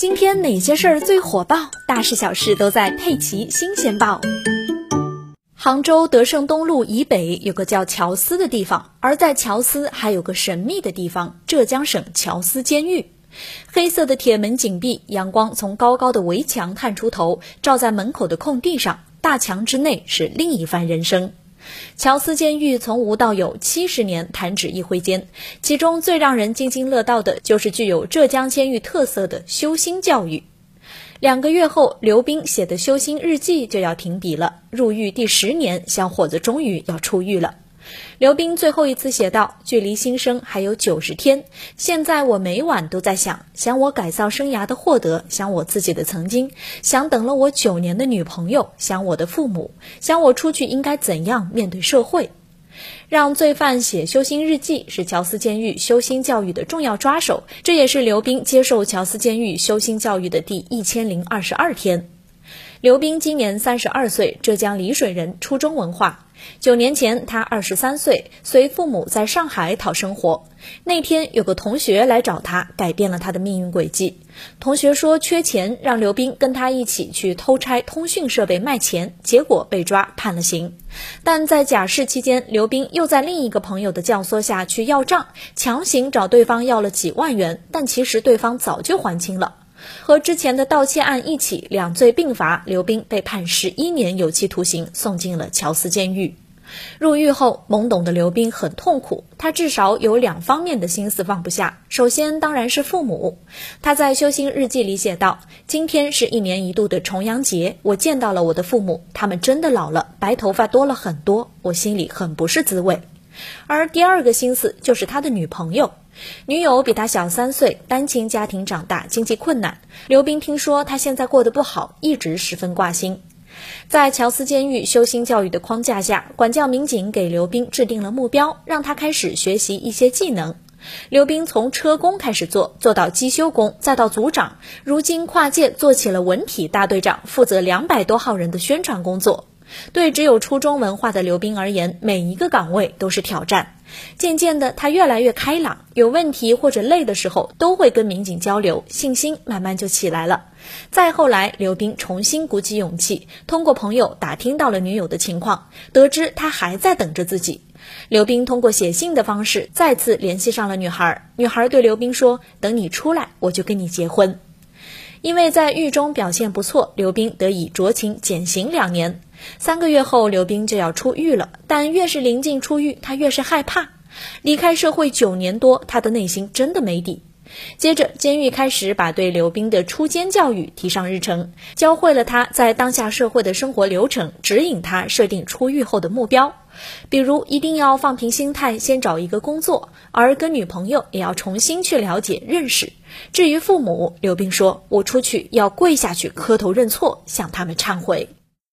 今天哪些事儿最火爆？大事小事都在《佩奇新鲜报》。杭州德胜东路以北有个叫乔司的地方，而在乔司还有个神秘的地方——浙江省乔司监狱。黑色的铁门紧闭，阳光从高高的围墙探出头，照在门口的空地上。大墙之内是另一番人生。乔司监狱从无到有七十年，弹指一挥间。其中最让人津津乐道的就是具有浙江监狱特色的修心教育。两个月后，刘斌写的修心日记就要停笔了。入狱第十年，小伙子终于要出狱了。刘斌最后一次写道：“距离新生还有九十天，现在我每晚都在想，想我改造生涯的获得，想我自己的曾经，想等了我九年的女朋友，想我的父母，想我出去应该怎样面对社会。让罪犯写修心日记是乔司监狱修心教育的重要抓手，这也是刘斌接受乔司监狱修心教育的第一千零二十二天。刘斌今年三十二岁，浙江丽水人，初中文化。九年前，他二十三岁，随父母在上海讨生活。那天，有个同学来找他，改变了他的命运轨迹。同学说缺钱，让刘斌跟他一起去偷拆通讯设备卖钱，结果被抓判了刑。但在假释期间，刘斌又在另一个朋友的教唆下去要账，强行找对方要了几万元，但其实对方早就还清了。和之前的盗窃案一起，两罪并罚，刘斌被判十一年有期徒刑，送进了乔司监狱。入狱后，懵懂的刘斌很痛苦，他至少有两方面的心思放不下。首先当然是父母。他在修心日记里写道：“今天是一年一度的重阳节，我见到了我的父母，他们真的老了，白头发多了很多，我心里很不是滋味。”而第二个心思就是他的女朋友。女友比他小三岁，单亲家庭长大，经济困难。刘斌听说他现在过得不好，一直十分挂心。在乔司监狱修心教育的框架下，管教民警给刘斌制定了目标，让他开始学习一些技能。刘斌从车工开始做，做到机修工，再到组长，如今跨界做起了文体大队长，负责两百多号人的宣传工作。对只有初中文化的刘斌而言，每一个岗位都是挑战。渐渐的，他越来越开朗，有问题或者累的时候，都会跟民警交流，信心慢慢就起来了。再后来，刘斌重新鼓起勇气，通过朋友打听到了女友的情况，得知她还在等着自己。刘斌通过写信的方式再次联系上了女孩，女孩对刘斌说：“等你出来，我就跟你结婚。”因为在狱中表现不错，刘斌得以酌情减刑两年。三个月后，刘斌就要出狱了，但越是临近出狱，他越是害怕。离开社会九年多，他的内心真的没底。接着，监狱开始把对刘斌的出监教育提上日程，教会了他在当下社会的生活流程，指引他设定出狱后的目标，比如一定要放平心态，先找一个工作，而跟女朋友也要重新去了解认识。至于父母，刘斌说：“我出去要跪下去磕头认错，向他们忏悔。”